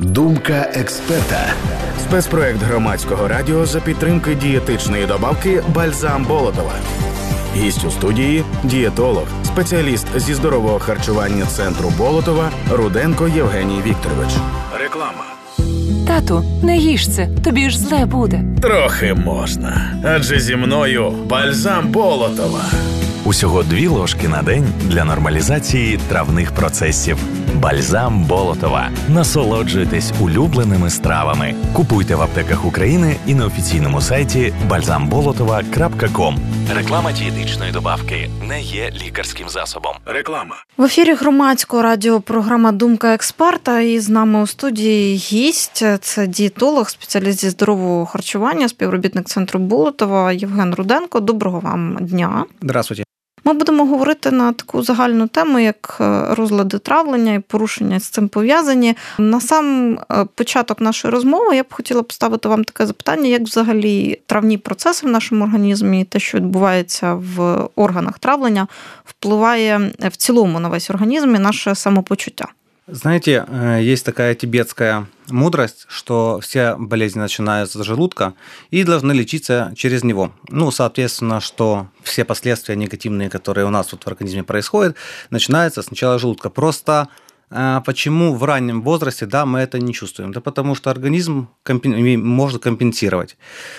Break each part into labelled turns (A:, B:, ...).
A: Думка експерта. Спецпроект громадського радіо за підтримки дієтичної добавки Бальзам Болотова. Гість у студії дієтолог, спеціаліст зі здорового харчування центру Болотова Руденко Євгеній Вікторович. Реклама.
B: Тату, не їж це, тобі ж зле буде.
A: Трохи можна. Адже зі мною бальзам Болотова.
C: Усього дві ложки на день для нормалізації травних процесів. Бальзам Болотова. Насолоджуйтесь улюбленими стравами. Купуйте в аптеках України і на офіційному сайті balzambolotova.com. Реклама дієтичної добавки не є лікарським засобом.
A: Реклама.
D: В ефірі громадського радіо програма Думка експерта. І з нами у студії гість це дієтолог, спеціаліст зі здорового харчування, співробітник центру Болотова Євген Руденко. Доброго вам дня.
E: Здравствуйте.
D: Ми будемо говорити на таку загальну тему, як е, розлади травлення і порушення з цим пов'язані. На сам е, початок нашої розмови я б хотіла поставити вам таке запитання, як взагалі травні процеси в нашому організмі, те, що відбувається в органах травлення, впливає в цілому на весь організм і наше самопочуття.
E: Знаете, э, есть такая тибетская мудрость, что все болезни начинаются с желудка и должны лечиться через него. Ну, соответственно, что все последствия негативные, которые у нас тут в организме происходят, начинаются сначала желудка. Просто почему в раннем возрасте да, мы это не чувствуем? Да потому что организм компен... может компенсировать.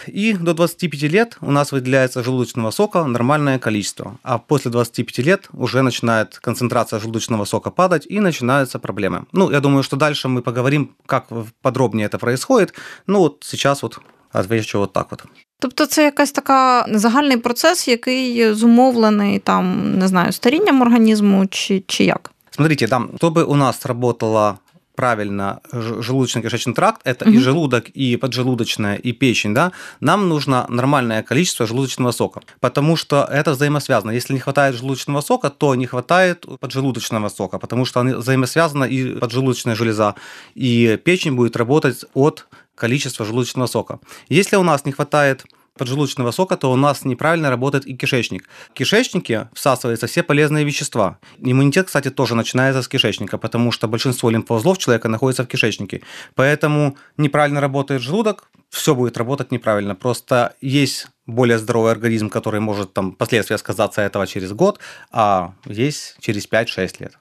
E: И до 25 лет у нас выделяется желудочного сока нормальное количество. А после 25 лет уже начинает концентрация желудочного сока падать и начинаются проблемы. Ну, я думаю, что дальше мы поговорим, как подробнее это происходит. Ну, вот сейчас вот отвечу вот так вот.
D: Тобто це якась така загальний процес, який зумовлений там, не знаю, старінням організму чи, чи як?
E: Смотрите, там, чтобы у нас работала правильно желудочно-кишечный тракт, это угу. и желудок, и поджелудочная, и печень, да, нам нужно нормальное количество желудочного сока, потому что это взаимосвязано. Если не хватает желудочного сока, то не хватает поджелудочного сока, потому что они взаимосвязаны, и поджелудочная железа, и печень будет работать от количества желудочного сока. Если у нас не хватает поджелудочного сока, то у нас неправильно работает и кишечник. В кишечнике всасываются все полезные вещества. Иммунитет, кстати, тоже начинается с кишечника, потому что большинство лимфоузлов человека находится в кишечнике. Поэтому неправильно работает желудок, все будет работать неправильно. Просто есть более здоровый организм, который может там последствия сказаться этого через год, а есть через 5-6 лет.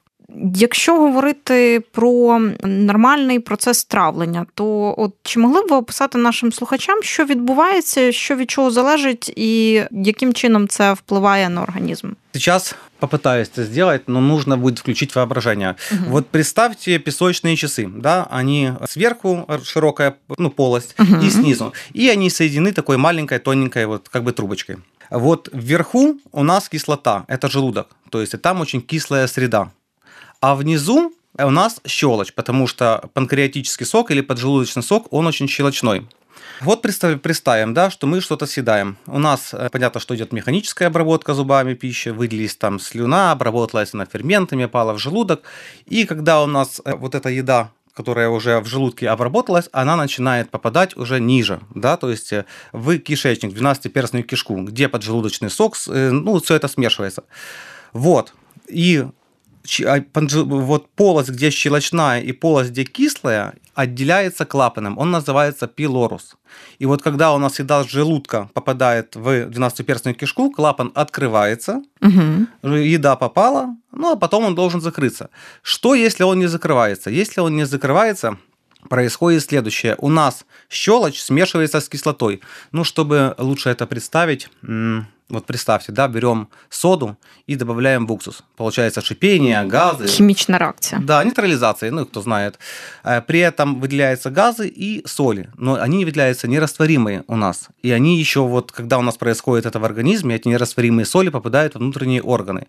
D: Якщо говорити про нормальний процес травлення, то от чи могли б ви описати нашим слухачам, що відбувається, що від чого залежить, і яким чином це впливає на організм?
E: Сейчас попытаюсь это сделать, но нужно будет включить воображение. Угу. Вот представьте песочные часы, да, они сверху широкая ну, полость угу. и снизу, и они соединены такой маленькой тоненькой вот как бы трубочкой. Вот вверху у нас кислота, это желудок, то есть там очень кислая среда. А внизу у нас щелочь, потому что панкреатический сок или поджелудочный сок, он очень щелочной. Вот представим, представим, да, что мы что-то съедаем. У нас э, понятно, что идет механическая обработка зубами пищи, выделились там слюна, обработалась она ферментами, пала в желудок. И когда у нас э, вот эта еда которая уже в желудке обработалась, она начинает попадать уже ниже, да, то есть э, в кишечник, в 12-перстную кишку, где поджелудочный сок, ну, все это смешивается. Вот. И вот полость, где щелочная и полость, где кислая, отделяется клапаном. Он называется пилорус. И вот когда у нас еда с желудка попадает в 12-перстную кишку, клапан открывается, угу. еда попала, ну а потом он должен закрыться. Что, если он не закрывается? Если он не закрывается, происходит следующее. У нас щелочь смешивается с кислотой. Ну, чтобы лучше это представить, вот представьте, да, берем соду и добавляем в уксус. Получается шипение, газы.
D: Химичная реакция.
E: Да, нейтрализация, ну, кто знает. Э, при этом выделяются газы и соли, но они выделяются нерастворимые у нас. И они еще вот, когда у нас происходит это в организме, эти нерастворимые соли попадают в внутренние органы.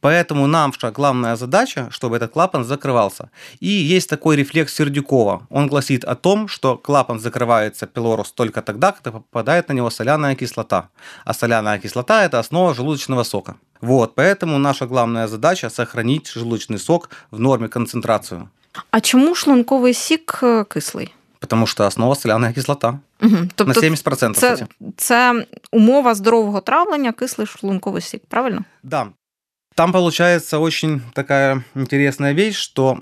E: Поэтому нам главная задача, чтобы этот клапан закрывался. И есть такой рефлекс Сердюкова. Он гласит о том, что клапан закрывается пилорус только тогда, когда попадает на него соляная кислота. А соляная кислота кислота – это основа желудочного сока. Вот, поэтому наша главная задача – сохранить желудочный сок в норме концентрацию.
D: А чому шлунковий сік кислий?
E: Потому что основа соляна кислота. Угу. Тобто На 70%.
D: Це,
E: кстати.
D: це умова здорового травлення, кислий шлунковий сік, правильно?
E: Да. Там получается очень такая интересная вещь, что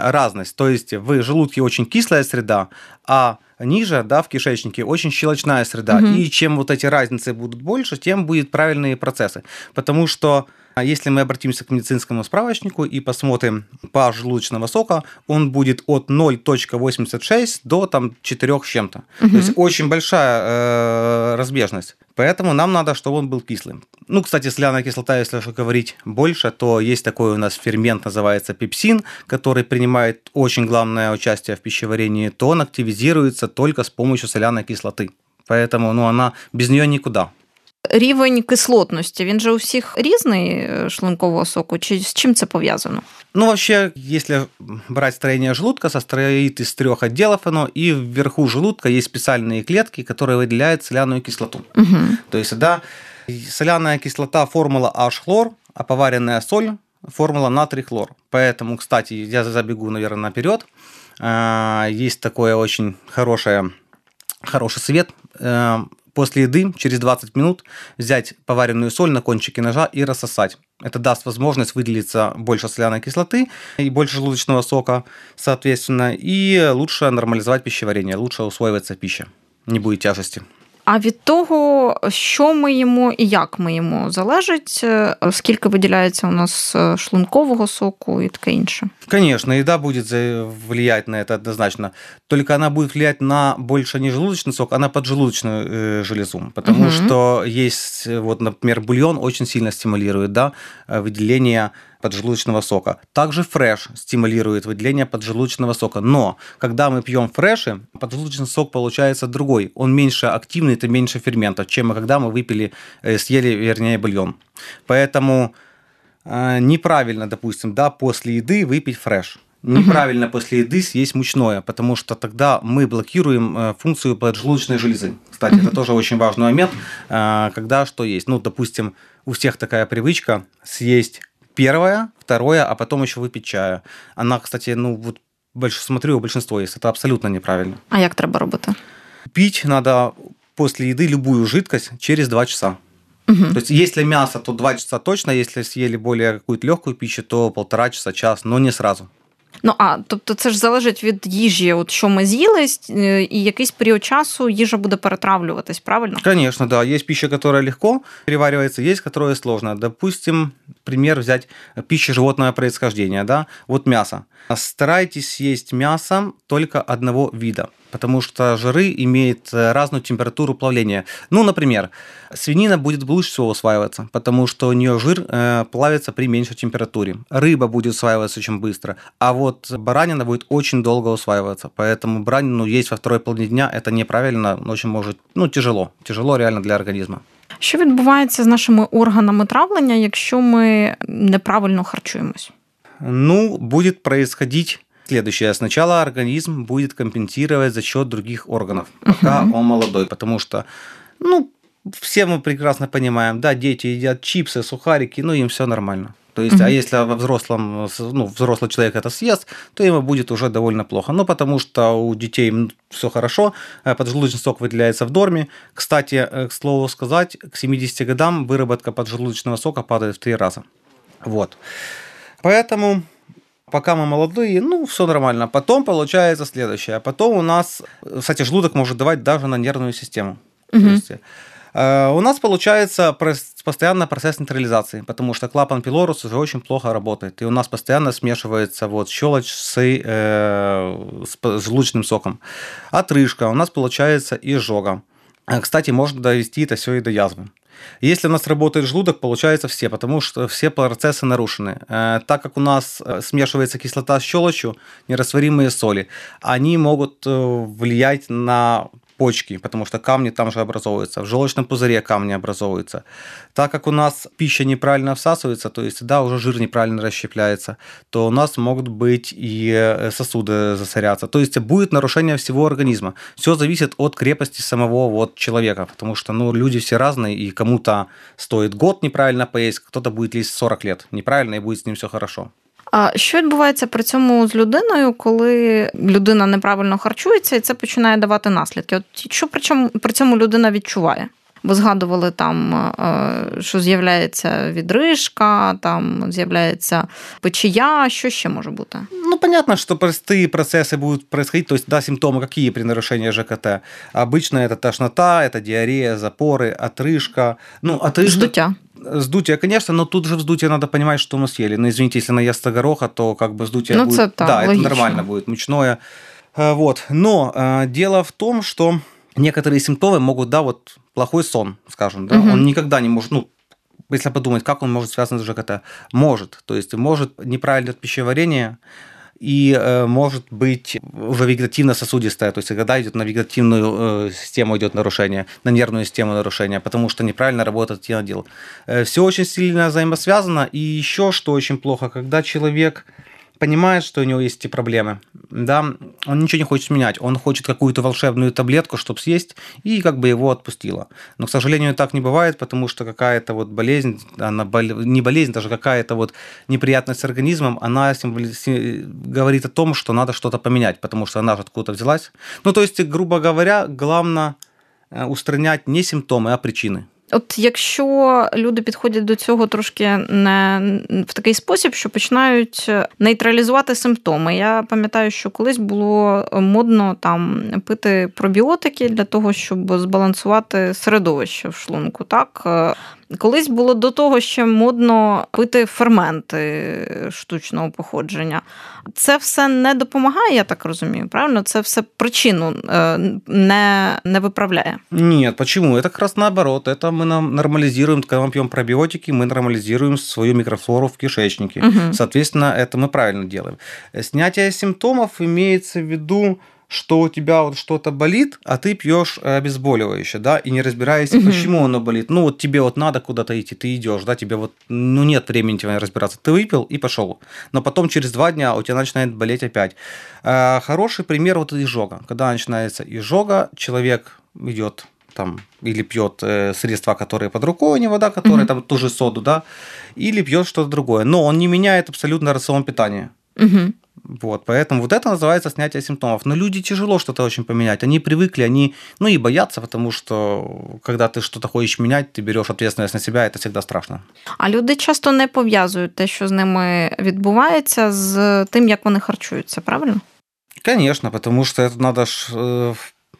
E: разность. То есть в желудке очень кислая среда, а ниже, да, в кишечнике очень щелочная среда. Угу. И чем вот эти разницы будут больше, тем будут правильные процессы. Потому что а если мы обратимся к медицинскому справочнику и посмотрим pH желудочного сока, он будет от 0.86 до там, 4 с чем-то. Угу. То есть очень большая э, разбежность. Поэтому нам надо, чтобы он был кислым. Ну, кстати, соляная кислота, если говорить больше, то есть такой у нас фермент, называется пепсин, который принимает очень главное участие в пищеварении, то он активизируется только с помощью соляной кислоты. Поэтому ну, она без нее никуда.
D: Рівень кислотності, він же у всіх різний шлункового соку, чи з чим це пов'язано?
E: Ну, вообще, если брать строение желудка, состоит из трех отделов оно, и вверху желудка есть специальные клетки, которые выделяют соляную кислоту. Угу. То есть, да, соляная кислота формула H-хлор, а поваренная соль формула натрий-хлор. Поэтому, кстати, я забегу, наверное, наперед. А, есть такое очень хорошее, хороший совет после еды через 20 минут взять поваренную соль на кончике ножа и рассосать. Это даст возможность выделиться больше соляной кислоты и больше желудочного сока, соответственно, и лучше нормализовать пищеварение, лучше усвоивается пища, не будет тяжести
D: А від того, що ми їмо і як ми їмо, залежить, скільки виділяється у нас шлункового соку і таке інше.
E: Конечно, еда будет влиять на это однозначно. Только она будет влиять на больше не желудочный сок, а на поджелудочную железу. Потому угу. что есть, вот, например, бульон очень сильно стимулирует да, выделение поджелудочного сока. Также фреш стимулирует выделение поджелудочного сока. Но когда мы пьем фреши, поджелудочный сок получается другой. Он меньше активный, это меньше ферментов, чем когда мы выпили, э, съели, вернее, бульон. Поэтому э, неправильно, допустим, да, после еды выпить фреш. Неправильно угу. после еды съесть мучное, потому что тогда мы блокируем э, функцию поджелудочной железы. Кстати, угу. это тоже очень важный момент, когда что есть. Ну, допустим, у всех такая привычка съесть первое, второе, а потом еще выпить чая. Она, кстати, ну вот больше смотрю, большинство есть. Это абсолютно неправильно.
D: А як треба робити?
E: Пить надо после еды любую жидкость через 2 часа. Угу. То есть, если мясо, то 2 часа точно, если съели более какую-то легкую пищу, то полтора часа, час, но не сразу.
D: Ну а тобто це ж залежить від їжі, от що ми з'їли, і якийсь період часу їжа буде перетравлюватись, правильно?
E: Конечно, да. Есть пища, которая легко переваривается, есть, которая сложно. Допустим, пример взять пищи животного происхождения, да, вот мясо. Старайтесь есть мясо только одного вида потому что жиры имеют э, разную температуру плавления. Ну, например, свинина будет лучше всего усваиваться, потому что у нее жир э, плавится при меньшей температуре. Рыба будет усваиваться очень быстро, а вот баранина будет очень долго усваиваться, поэтому баранину есть во второй половине дня это неправильно, очень может, ну, тяжело, тяжело реально для организма.
D: Що відбувається з нашими органами травлення, якщо ми неправильно харчуємось?
E: Ну, буде происходить Следующее. Сначала организм будет компенсировать за счет других органов, пока uh-huh. он молодой, потому что, ну, все мы прекрасно понимаем, да, дети едят чипсы, сухарики, ну, им все нормально. То есть, uh-huh. а если во взрослом, ну, взрослый человек это съест, то ему будет уже довольно плохо. Ну, потому что у детей все хорошо, э, поджелудочный сок выделяется в норме. Кстати, э, к слову сказать, к 70 годам выработка поджелудочного сока падает в три раза. Вот. Поэтому Пока мы молодые, ну, все нормально. Потом получается следующее. А потом у нас, кстати, желудок может давать даже на нервную систему. Угу. То есть, э, у нас получается постоянно процесс нейтрализации, потому что клапан пилорус уже очень плохо работает, и у нас постоянно смешивается вот щелочь с, э, с желудочным соком. Отрыжка у нас получается изжога. Кстати, можно довести это все и до язвы. Если у нас работает желудок, получается все, потому что все процессы нарушены. Э, так как у нас э, смешивается кислота с щелочью, нерастворимые соли, они могут э, влиять на почки, потому что камни там же образовываются. В желчном пузыре камни образовываются. Так как у нас пища неправильно всасывается, то есть, да, уже жир неправильно расщепляется, то у нас могут быть и э, сосуды засоряться. То есть будет нарушение всего организма. Все зависит от крепости самого вот человека, потому что, ну, люди все разные, и кому-то стоит год неправильно поесть, кто-то будет есть 40 лет неправильно, и будет с ним все хорошо.
D: А що відбувається при цьому з людиною, коли людина неправильно харчується, і це починає давати наслідки? От що при цьому при цьому людина відчуває? Ви згадували там, е, що з'являється відрижка, там з'являється печія. Що ще може бути?
E: Ну, понятно, что простые процессы будут происходить. То есть, да, симптомы какие при нарушении ЖКТ? Обычно это тошнота, это диарея, запоры, отрыжка. Ну, отрыжка...
D: Здуття.
E: Сдутие, конечно, но тут же вздутие надо понимать, что мы съели. Ну, извините, если наесться гороха, то как бы вздутие
D: Ну,
E: будет...
D: это да,
E: да, это
D: логично.
E: нормально будет, мучное. Э, Вот. Но э, дело в том, что некоторые симптомы могут, да, вот плохой сон, скажем, да,
D: Мгм.
E: он никогда не может, ну, если подумать, как он может связан с ЖКТ? Может. То есть может неправильное пищеварение, и э, может быть уже вегетативно-сосудистая, то есть когда идет на вегетативную э, систему идет нарушение, на нервную систему нарушение, потому что неправильно работает тинодил. Все очень сильно взаимосвязано, и еще что очень плохо, когда человек понимает, что у него есть эти проблемы, да, он ничего не хочет менять, он хочет какую-то волшебную таблетку, чтобы съесть, и как бы его отпустило. Но, к сожалению, так не бывает, потому что какая-то вот болезнь, она бол- не болезнь, даже какая-то вот неприятность с организмом, она символи- си- говорит о том, что надо что-то поменять, потому что она же откуда-то взялась. Ну, то есть, грубо говоря, главное э, устранять не симптомы, а причины.
D: От якщо люди підходять до цього трошки не в такий спосіб, що починають нейтралізувати симптоми. Я пам'ятаю, що колись було модно там пити пробіотики для того, щоб збалансувати середовище в шлунку. Так колись було до того ще модно пити ферменти штучного походження. Це все не допомагає, я так розумію. Правильно, це все причину е, не, не виправляє.
E: Нет, почему? Это как раз наоборот. Это мы нам нормализируем, когда мы пьем пробиотики, мы нормализируем свою микрофлору в кишечнике.
D: Мгм.
E: Соответственно, это мы правильно делаем. Снятие симптомов имеется в виду, что у тебя вот что-то болит, а ты пьешь э, обезболивающее, да, и не разбираешься,
D: Мгм.
E: почему оно болит. Ну, вот тебе вот надо куда-то идти, ты идешь, да, тебе вот, ну, нет времени тебе разбираться. Ты выпил и пошел. Но потом через два дня у тебя начинает болеть опять. Э, Хороший пример вот изжога. Когда начинается изжога, человек идет там или пьет э, средства, которые под рукой у него, да, которые
D: Мгм.
E: там ту же соду, да, или пьет что-то другое. Но он не меняет абсолютно рацион питания.
D: Угу.
E: Вот, поэтому вот это называется снятие симптомов. Но люди тяжело что-то очень поменять. Они привыкли, они, ну и боятся, потому что когда ты что-то хочешь менять, ты берешь ответственность на себя, это всегда страшно.
D: А люди часто не пов'язують те, що з ними відбувається, з тим, як вони харчуються, правильно?
E: Конечно, потому что это надо ж,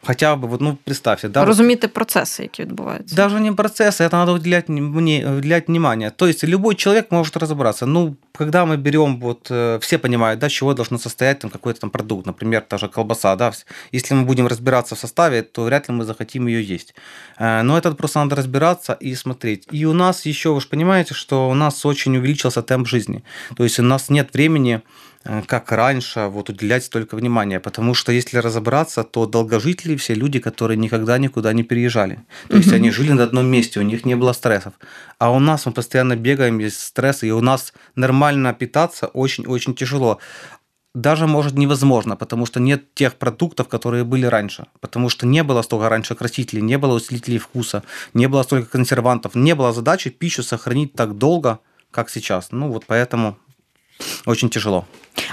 E: э, хотя бы, вот, ну, представьте, да, вот
D: Розуміти процеси, які відбуваються.
E: Даже не процессы, это надо уделять, мне, уделять внимание. То есть любой человек может разобраться. Ну, когда мы берем, вот э, все понимают, да, с чего должен состоять там какой-то там продукт, например, та же колбаса, да. Если мы будем разбираться в составе, то вряд ли мы захотим ее есть. Э, Но это просто надо разбираться и смотреть. И у нас еще, вы же понимаете, что у нас очень увеличился темп жизни. То есть у нас нет времени э, как раньше, вот уделять столько внимания. Потому что если разобраться, то долгожители все люди, которые никогда никуда не переезжали. То есть они жили на одном месте, у них не было стрессов. А у нас мы постоянно бегаем, есть стресс, и у нас нормально питаться очень-очень тяжело. Даже, может, невозможно, потому что нет тех продуктов, которые были раньше. Потому что не было столько раньше красителей, не было усилителей вкуса, не было столько консервантов, не было задачи пищу сохранить так долго, как сейчас. Ну вот поэтому очень тяжело.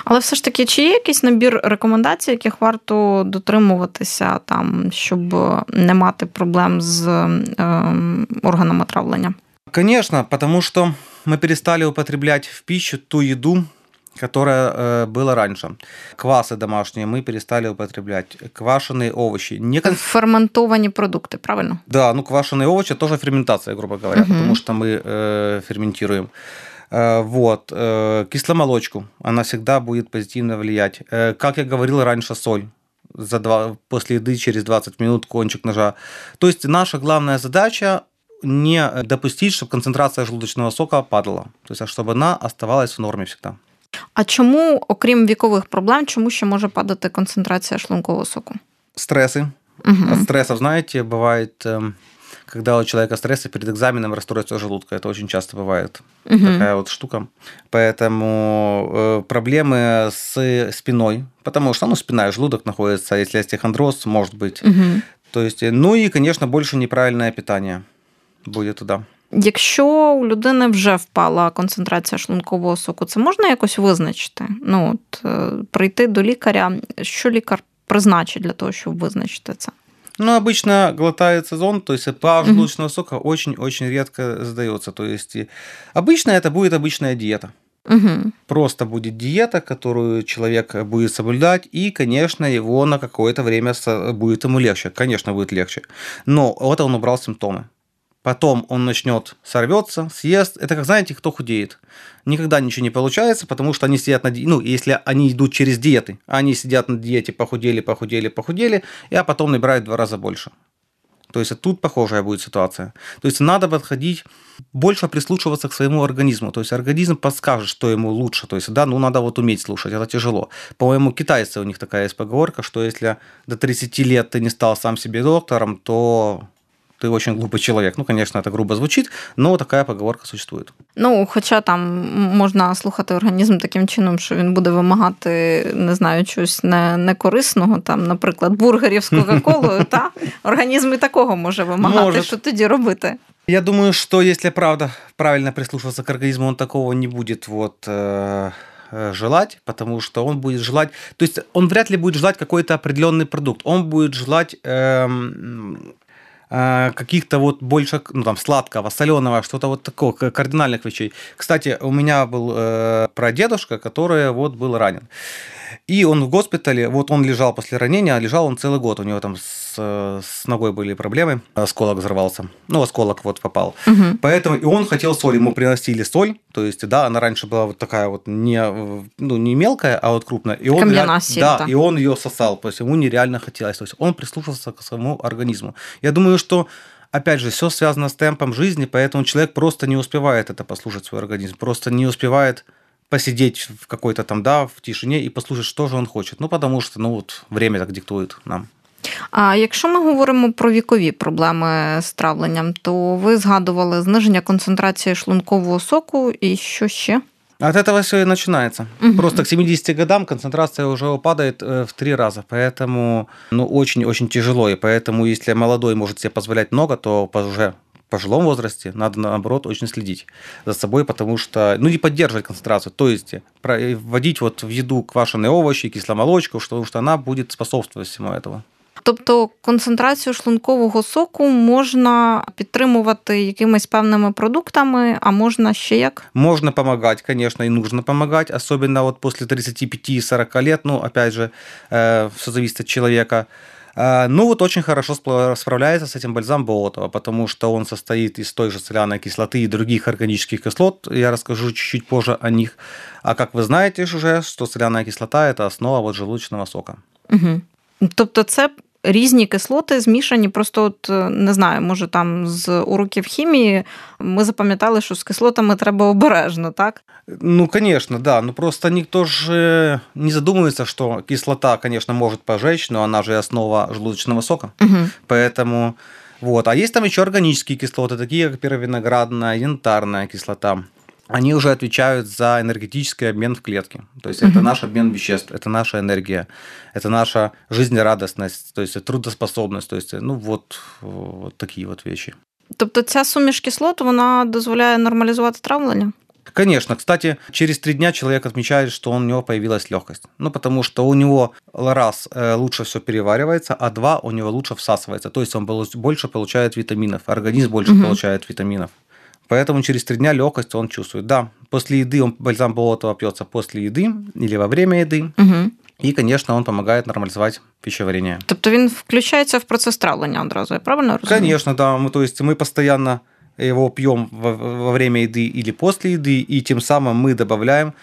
D: Але все ж таки, чи є якийсь набір рекомендацій, яких варто дотримуватися, там, щоб не мати проблем з ем, органами травлення?
E: Конечно, потому что мы перестали употреблять в пищу ту еду, которая э, была раньше. Квасы домашние мы перестали употреблять. Квашеные овощи. Не кон-
D: Ферментовані продукти, правильно?
E: Да, ну квашеные овощи тоже ферментация, грубо говоря,
D: Мгм.
E: потому что мы э, ферментируем. Э, вот. Э, кисломолочку, она всегда будет позитивно влиять. Э, как я говорил раньше, соль. За два, после еды через 20 минут кончик ножа. То есть наша главная задача не допустить, чтобы концентрация желудочного сока падала. То есть, а чтобы она оставалась в норме всегда.
D: А чому, окрім вікових проблем, чому ще може падати концентрація шлункового соку?
E: Стрессы.
D: Угу.
E: От стрессов, знаете, бывает, эм, когда у человека стрессы перед экзаменом расстройство желудка. Это очень часто бывает. такая вот штука. Поэтому э, проблемы с спиной, потому что ну, спина и желудок находятся, если остеохондроз, может быть.
D: Угу.
E: То есть, э, ну и, конечно, больше неправильное питание будет туда.
D: Якщо у людини вже впала концентрація шлункового соку, це можна якось визначити? Ну, от, е, прийти до лікаря, що лікар призначить для того, щоб визначити це?
E: Ну, обычно глотается зон, то есть pH желудочного сока очень-очень редко сдается. То есть обычно это будет обычная диета.
D: Угу.
E: Просто будет диета, которую человек будет соблюдать, и, конечно, его на какое-то время будет ему легче. Конечно, будет легче. Но вот он убрал симптомы. Потом он начнет сорвется, съест. Это как знаете, кто худеет. Никогда ничего не получается, потому что они сидят на диете. Ну, если они идут через диеты, они сидят на диете, похудели, похудели, похудели, а потом набирают в два раза больше. То есть тут похожая будет ситуация. То есть надо подходить, больше прислушиваться к своему организму. То есть организм подскажет, что ему лучше. То есть, да, ну надо вот уметь слушать, это тяжело. По-моему, китайцы, у них такая есть поговорка, что если до 30 лет ты не стал сам себе доктором, то ты очень глупый человек. Ну, конечно, это грубо звучить, но такая поговорка существует.
D: Ну, хоча там можна слухати організм таким чином, що він буде вимагати, не знаю, чогось не, некорисного, там, наприклад, бургерів з Кока-Колою, та організм і такого може вимагати, Может. що тоді робити.
E: Я думаю, что если правда правильно прислушиваться к организму, он такого не будет вот э, э желать, потому что он будет желать, то есть он вряд ли будет желать какой-то определенный продукт, он будет желать э, Э, каких-то вот больше, ну, там, сладкого, соленого, что-то вот такого, кардинальных вещей. Кстати, у меня был э, прадедушка, который вот был ранен. И он в госпитале, вот он лежал после ранения, лежал он целый год, у него там с, с ногой были проблемы, осколок взорвался, ну, осколок вот попал. Угу. Поэтому и он хотел соль, ему приносили соль, то есть, да, она раньше была вот такая вот не, ну, не мелкая, а вот крупная. И он,
D: реально,
E: да, и он ее сосал, то есть ему нереально хотелось, то есть он прислушивался к своему организму. Я думаю, что опять же, все связано с темпом жизни, поэтому человек просто не успевает это послушать свой организм, просто не успевает посидеть в какой-то там, да, в тишине і послухати, що ж він хоче. Ну, тому що ну, от, время так диктує нам.
D: А якщо ми говоримо про вікові проблеми з травленням, то ви згадували зниження концентрації шлункового соку і що ще?
E: От этого все и начинается. Угу. Просто к 70 годам концентрация уже падает э, в три раза, поэтому ну, очень-очень тяжело. И поэтому, если молодой может себе позволять много, то уже пожилом возрасте надо, наоборот, очень следить за собой, потому что, ну, не поддерживать концентрацию, то есть вводить вот в еду квашеные овощи, кисломолочку, потому что она будет способствовать всему этому.
D: Тобто концентрацію шлункового соку можна підтримувати якимись певними продуктами, а можна ще як?
E: Можно помогать, конечно, и нужно помогать, особенно вот после 35-40 лет, ну, опять же, все зависит от человека. А, ну вот очень хорошо справляется с этим бальзам Болотова, потому что он состоит из той же соляной кислоты и других органических кислот. Я расскажу чуть-чуть позже о них. А как вы знаете уже, что соляная кислота – это основа вот желудочного сока.
D: Угу. Тобто це різні кислоти змішані. Просто от не знаю, може там з уроків хімії ми запам'ятали, що з кислотами треба обережно, так?
E: Ну, конечно, да. Ну просто никто же не задумывается, что кислота, конечно, может пожечь, но она же основа желудочного сока.
D: Угу.
E: Поэтому вот. А есть там еще органические кислоты, такие как первовиноградная, янтарная кислота они уже отвечают за энергетический обмен в клетке. То есть это наш обмен веществ, это наша энергия, это наша жизнерадостность, то есть трудоспособность, то есть ну вот, вот такі от вещи.
D: Тобто ця суміш кислот, вона дозволяє нормалізувати травлення?
E: Конечно. Кстати, через три дня человек отмечает, что у него появилась легкость. Ну, потому что у него раз э, лучше все переваривается, а два у него лучше всасывается. То есть он больше получает витаминов, организм больше угу. получает витаминов. Поэтому через три дня легкость он чувствует. Да, после еды он бальзам болотова пьется после еды или во время еды.
D: Угу.
E: І, звісно, він допомагає нормалізувати пищеварение.
D: Тобто він включається в процес травлення одразу, я правильно розумію?
E: Конечно, да. Мы, то есть мы постоянно его пьем во, во время еды или после еды, и тем самым мы добавляем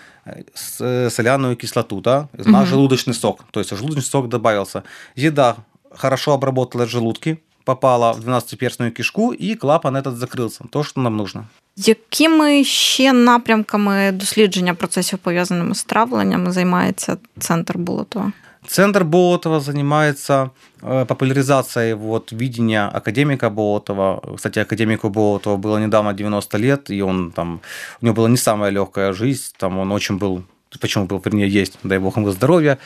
E: э, соляную кислоту, да, на угу. желудочный сок. То есть желудочный сок добавился. Еда хорошо обработала желудки, попала в 12-перстную кишку, і клапан этот закрився. То, що нам нужно.
D: Якими ще напрямками дослідження процесів пов'язаними з травленням займається центр Болотова?
E: Центр Болотова занимается э, популяризацией вот видения академика Болотова. Кстати, академику Болотова было недавно 90 лет, и он там, у него была не самая легкая жизнь, там он очень был почему был, вернее, есть, дай бог ему здоровья,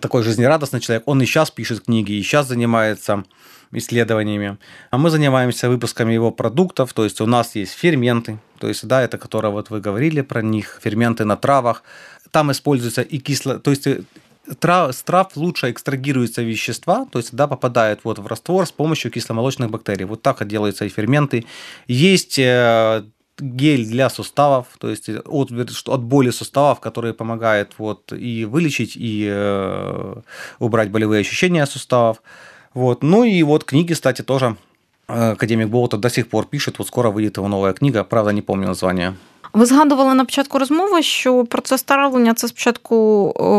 E: такой жизнерадостный человек. Он и сейчас пишет книги, и сейчас занимается исследованиями. А мы занимаемся выпусками его продуктов, то есть у нас есть ферменты, то есть, да, это которые вот вы говорили про них, ферменты на травах. Там используется и кисло, то есть трав, с трав лучше экстрагируются вещества, то есть да, попадают вот в раствор с помощью кисломолочных бактерий. Вот так делаются и ферменты. Есть э, гель для суставов, то есть от, от боли суставов, который помогает вот и вылечить, и э, убрать болевые ощущения суставов. Вот. Ну и вот книги, кстати, тоже э, академик Болотов до сих пор пишет, вот скоро выйдет его новая книга, правда, не помню название.
D: Ви згадували на початку розмови, що процес травлення це спочатку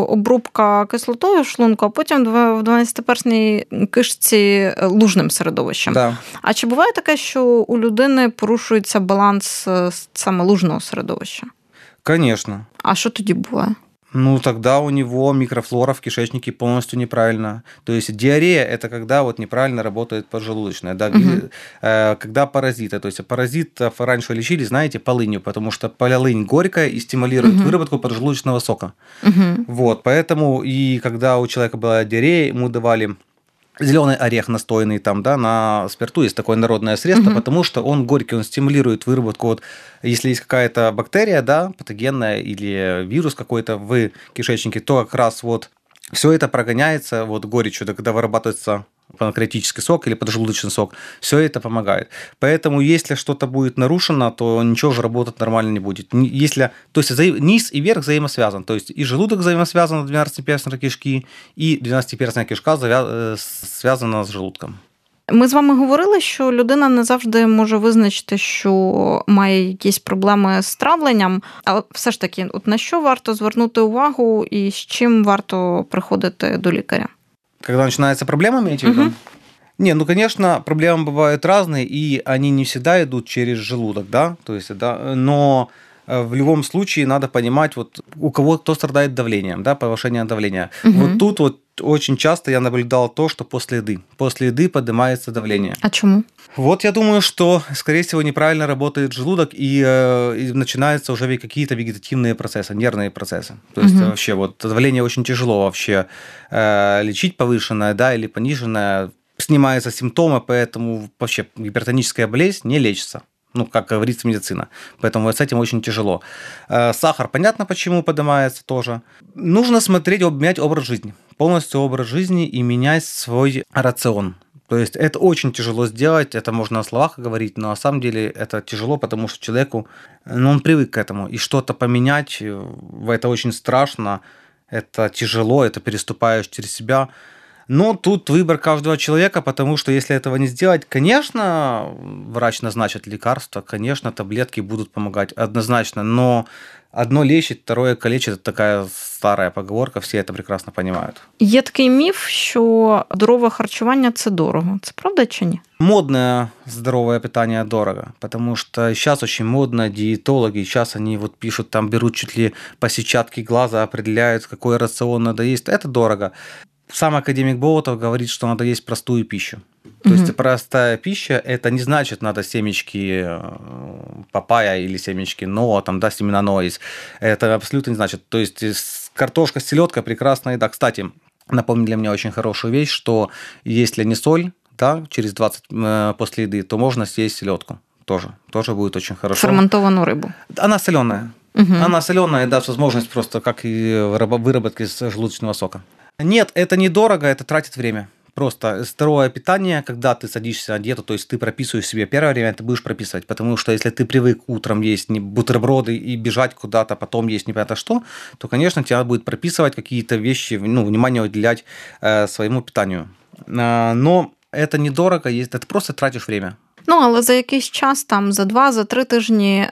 D: обробка кислотою шлунку, а потім в 12-персній кишці лужним середовищем.
E: Да.
D: А чи буває таке, що у людини порушується баланс саме лужного середовища?
E: Конечно.
D: А що тоді буває?
E: Ну тогда у него микрофлора в кишечнике полностью неправильно. То есть диарея это когда вот неправильно работает поджелудочная, да, угу. когда паразиты. То есть паразитов раньше лечили, знаете, полынью, потому что полынь горькая и стимулирует угу. выработку поджелудочного сока. Угу. Вот, поэтому и когда у человека была диарея, ему давали зеленый орех настойный там, да, на спирту есть такое народное средство, угу. потому что он горький, он стимулирует выработку, вот, если есть какая-то бактерия, да, патогенная или вирус какой-то в кишечнике, то как раз вот все это прогоняется вот горечью, когда вырабатывается панкреатический сок или поджелудочный сок, все это помогает. Поэтому, если что-то будет нарушено, то ничего же работать нормально не будет. Если, то есть низ и верх взаимосвязан. То есть и желудок взаимосвязан с 12-перстной кишки, і 12-перстна кишка э, связана з желудком.
D: Ми з вами говорили, що людина не завжди може визначити, що має якісь проблеми з травленням, але все ж таки, от на що варто звернути увагу і з чим варто приходити до лікаря?
E: Когда начинается проблема, имеете в виду? Угу. Не, ну, конечно, проблемы бывают разные, и они не всегда идут через желудок, да, то есть, да, но э, в любом случае надо понимать, вот у кого кто страдает давлением, да, повышение давления. Угу. Вот тут вот очень часто я наблюдал то, что после еды. После еды поднимается давление.
D: А чему?
E: Вот я думаю, что, скорее всего, неправильно работает желудок и, э, и начинаются уже какие-то вегетативные процессы, нервные процессы. То есть угу. вообще вот давление очень тяжело вообще э, лечить повышенное, да, или пониженное. Снимаются симптомы, поэтому вообще гипертоническая болезнь не лечится ну, как говорится, медицина. Поэтому с этим очень тяжело. Э, сахар, понятно, почему поднимается тоже. Нужно смотреть, менять образ жизни. Полностью образ жизни и менять свой рацион. То есть это очень тяжело сделать, это можно на словах говорить, но на самом деле это тяжело, потому что человеку, ну, он привык к этому. И что-то поменять, э, это очень страшно, это тяжело, это переступаешь через себя. Но тут выбор каждого человека, потому что если этого не сделать, конечно, врач назначит лекарства, конечно, таблетки будут помогать однозначно, но одно лечить, второе калечить – это такая старая поговорка, всі це прекрасно розуміють.
D: Є такий міф, що здорове харчування це дорого. Це правда чи ні?
E: Модное здоровое питание дорого, потому что сейчас очень модно диетологи, сейчас они вот пишут, там берут чуть ли по сетчатке глаза, определяют, какой рацион надо есть. Это дорого сам академик Болотов говорит, что надо есть простую пищу. То угу. есть простая пища это не значит надо семечки э, папая или семечки но там да семена но есть. Это абсолютно не значит. То есть картошка, селедка прекрасная еда. Кстати, напомнили мне очень хорошую вещь, что если не соль, да, через 20 э, после еды, то можно съесть селедку тоже. Тоже будет очень хорошо.
D: Ферментованную рыбу.
E: Она соленая. Угу. Она соленая даст возможность просто как и выработки желудочного сока. Нет, это недорого, это тратит время. Просто здоровое питание, когда ты садишься на диету, то есть ты прописываешь себе первое время, ты будешь прописывать. Потому что если ты привык утром есть бутерброды и бежать куда-то, потом есть непонятно что, то, конечно, надо будет прописывать какие-то вещи, ну, внимание уделять э, своему питанию. Э, но это недорого, это просто тратишь время.
D: Ну, але за якийсь час, там за два, за три тижні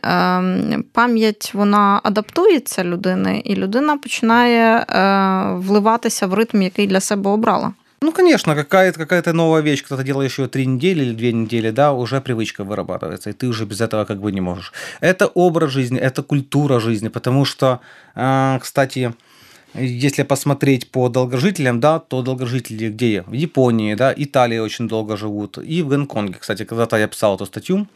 D: пам'ять вона адаптується людини, і людина починає вливатися в ритм, який для себе обрала.
E: Ну, конечно, какая-то какая новая вещь, когда ты делаешь ее три недели или две недели, да, уже привычка вырабатывается, и ты уже без этого как бы не можешь. Это образ жизни, это культура жизни, потому что, кстати, если посмотреть по долгожителям, да, то долгожители где? В Японии, да, Италии очень долго живут, и в Гонконге. Кстати, когда-то я писал эту статью,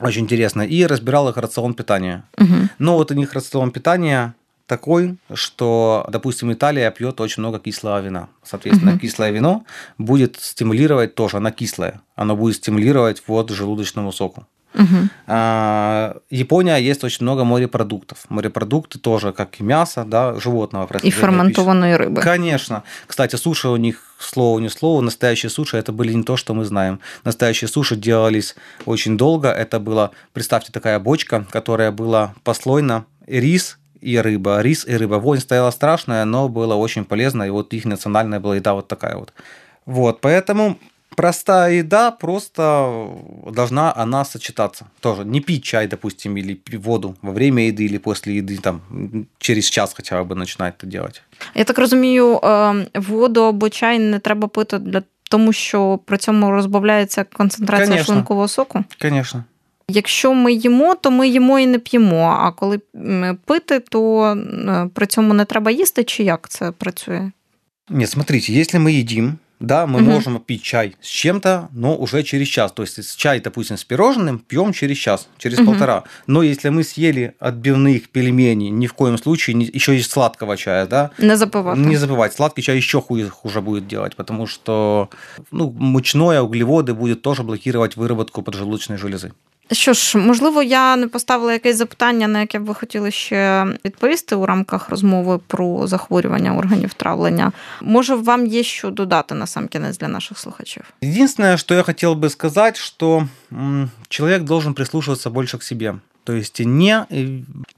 E: очень интересно, и разбирал их рацион питания. Угу. Но вот у них рацион питания такой, что, допустим, Италия пьет очень много кислого вина. Соответственно, угу. кислое вино будет стимулировать тоже, оно кислое, оно будет стимулировать вот желудочному соку. Угу. Япония есть очень много морепродуктов. Морепродукты тоже, как и мясо, да, животного
D: И ферментованной рыбы.
E: Конечно. Кстати, суши у них слово не слово, настоящие суши это были не то, что мы знаем. Настоящие суши делались очень долго. Это было, представьте, такая бочка, которая была послойна рис и рыба. Рис и рыба. Вонь стояла страшная, но было очень полезно. И вот их национальная была еда вот такая вот. Вот, поэтому простая еда, просто должна она сочетаться. Тоже не пить чай, допустим, или воду во время еды или после еды, там, через час хотя бы начинать это делать.
D: Я так розумію, воду або чай не треба пити для тому, що при цьому розбавляється концентрація Конечно. шлункового соку?
E: Звісно.
D: Якщо ми їмо, то ми їмо і не п'ємо. А коли пити, то при цьому не треба їсти, чи як це працює?
E: Ні, смотрите, якщо ми їдимо, да, мы угу. можем пить чай с чем-то, но уже через час. То есть чай, допустим, с пирожным пьем через час, через угу. полтора. Но если мы съели отбивных пельменей, ни в коем случае не, еще и сладкого чая, да,
D: не забывать.
E: Не забывать. Сладкий чай еще хуже, хуже будет делать, потому что ну, мучное, углеводы будет тоже блокировать выработку поджелудочной железы.
D: Що ж, можливо, я не поставила якесь запитання, на яке б ви хотіли ще відповісти у рамках розмови про захворювання органів травлення. Може, вам є що додати на сам кінець для наших слухачів?
E: Единственное, что я хотел бы сказать, что человек должен прислушиваться больше к себе. То есть не,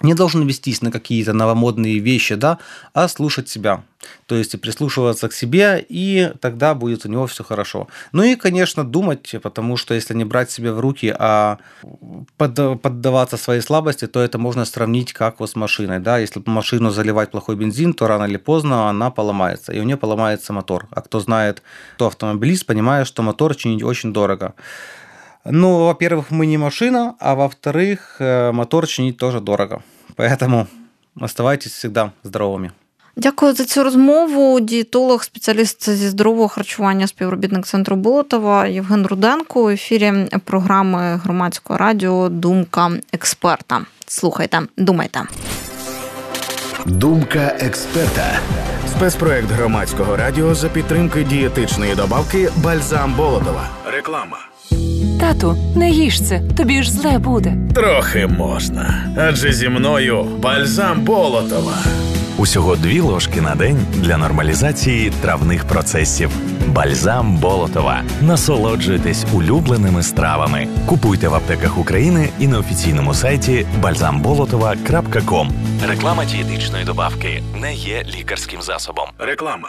E: не должен вестись на какие-то новомодные вещи, да, а слушать себя. То есть прислушиваться к себе, и тогда будет у него все хорошо. Ну и, конечно, думать, потому что если не брать себя в руки, а поддаваться своей слабости, то это можно сравнить как вот с машиной. Да? Если машину заливать плохой бензин, то рано или поздно она поломается, и у нее поломается мотор. А кто знает, кто автомобилист, понимает, что мотор чинить очень дорого. Ну, во-первых, мы не машина, а во-вторых, э, мотор чинить тоже дорого. Поэтому оставайтесь всегда здоровыми.
D: Дякую за цю розмову. Дієтолог, спеціаліст зі здорового харчування, співробітник центру Болотова Євген Руденко у ефірі програми громадського радіо Думка експерта. Слухайте, думайте.
A: Думка експерта. Спецпроект громадського радіо за підтримки дієтичної добавки Бальзам Болотова. Реклама.
B: Тату, не їж це, тобі ж зле буде.
A: Трохи можна. Адже зі мною бальзам Болотова.
C: Усього дві ложки на день для нормалізації травних процесів. Бальзам Болотова. Насолоджуйтесь улюбленими стравами. Купуйте в аптеках України і на офіційному сайті balzambolotova.com. Реклама дієтичної добавки не є лікарським засобом.
A: Реклама.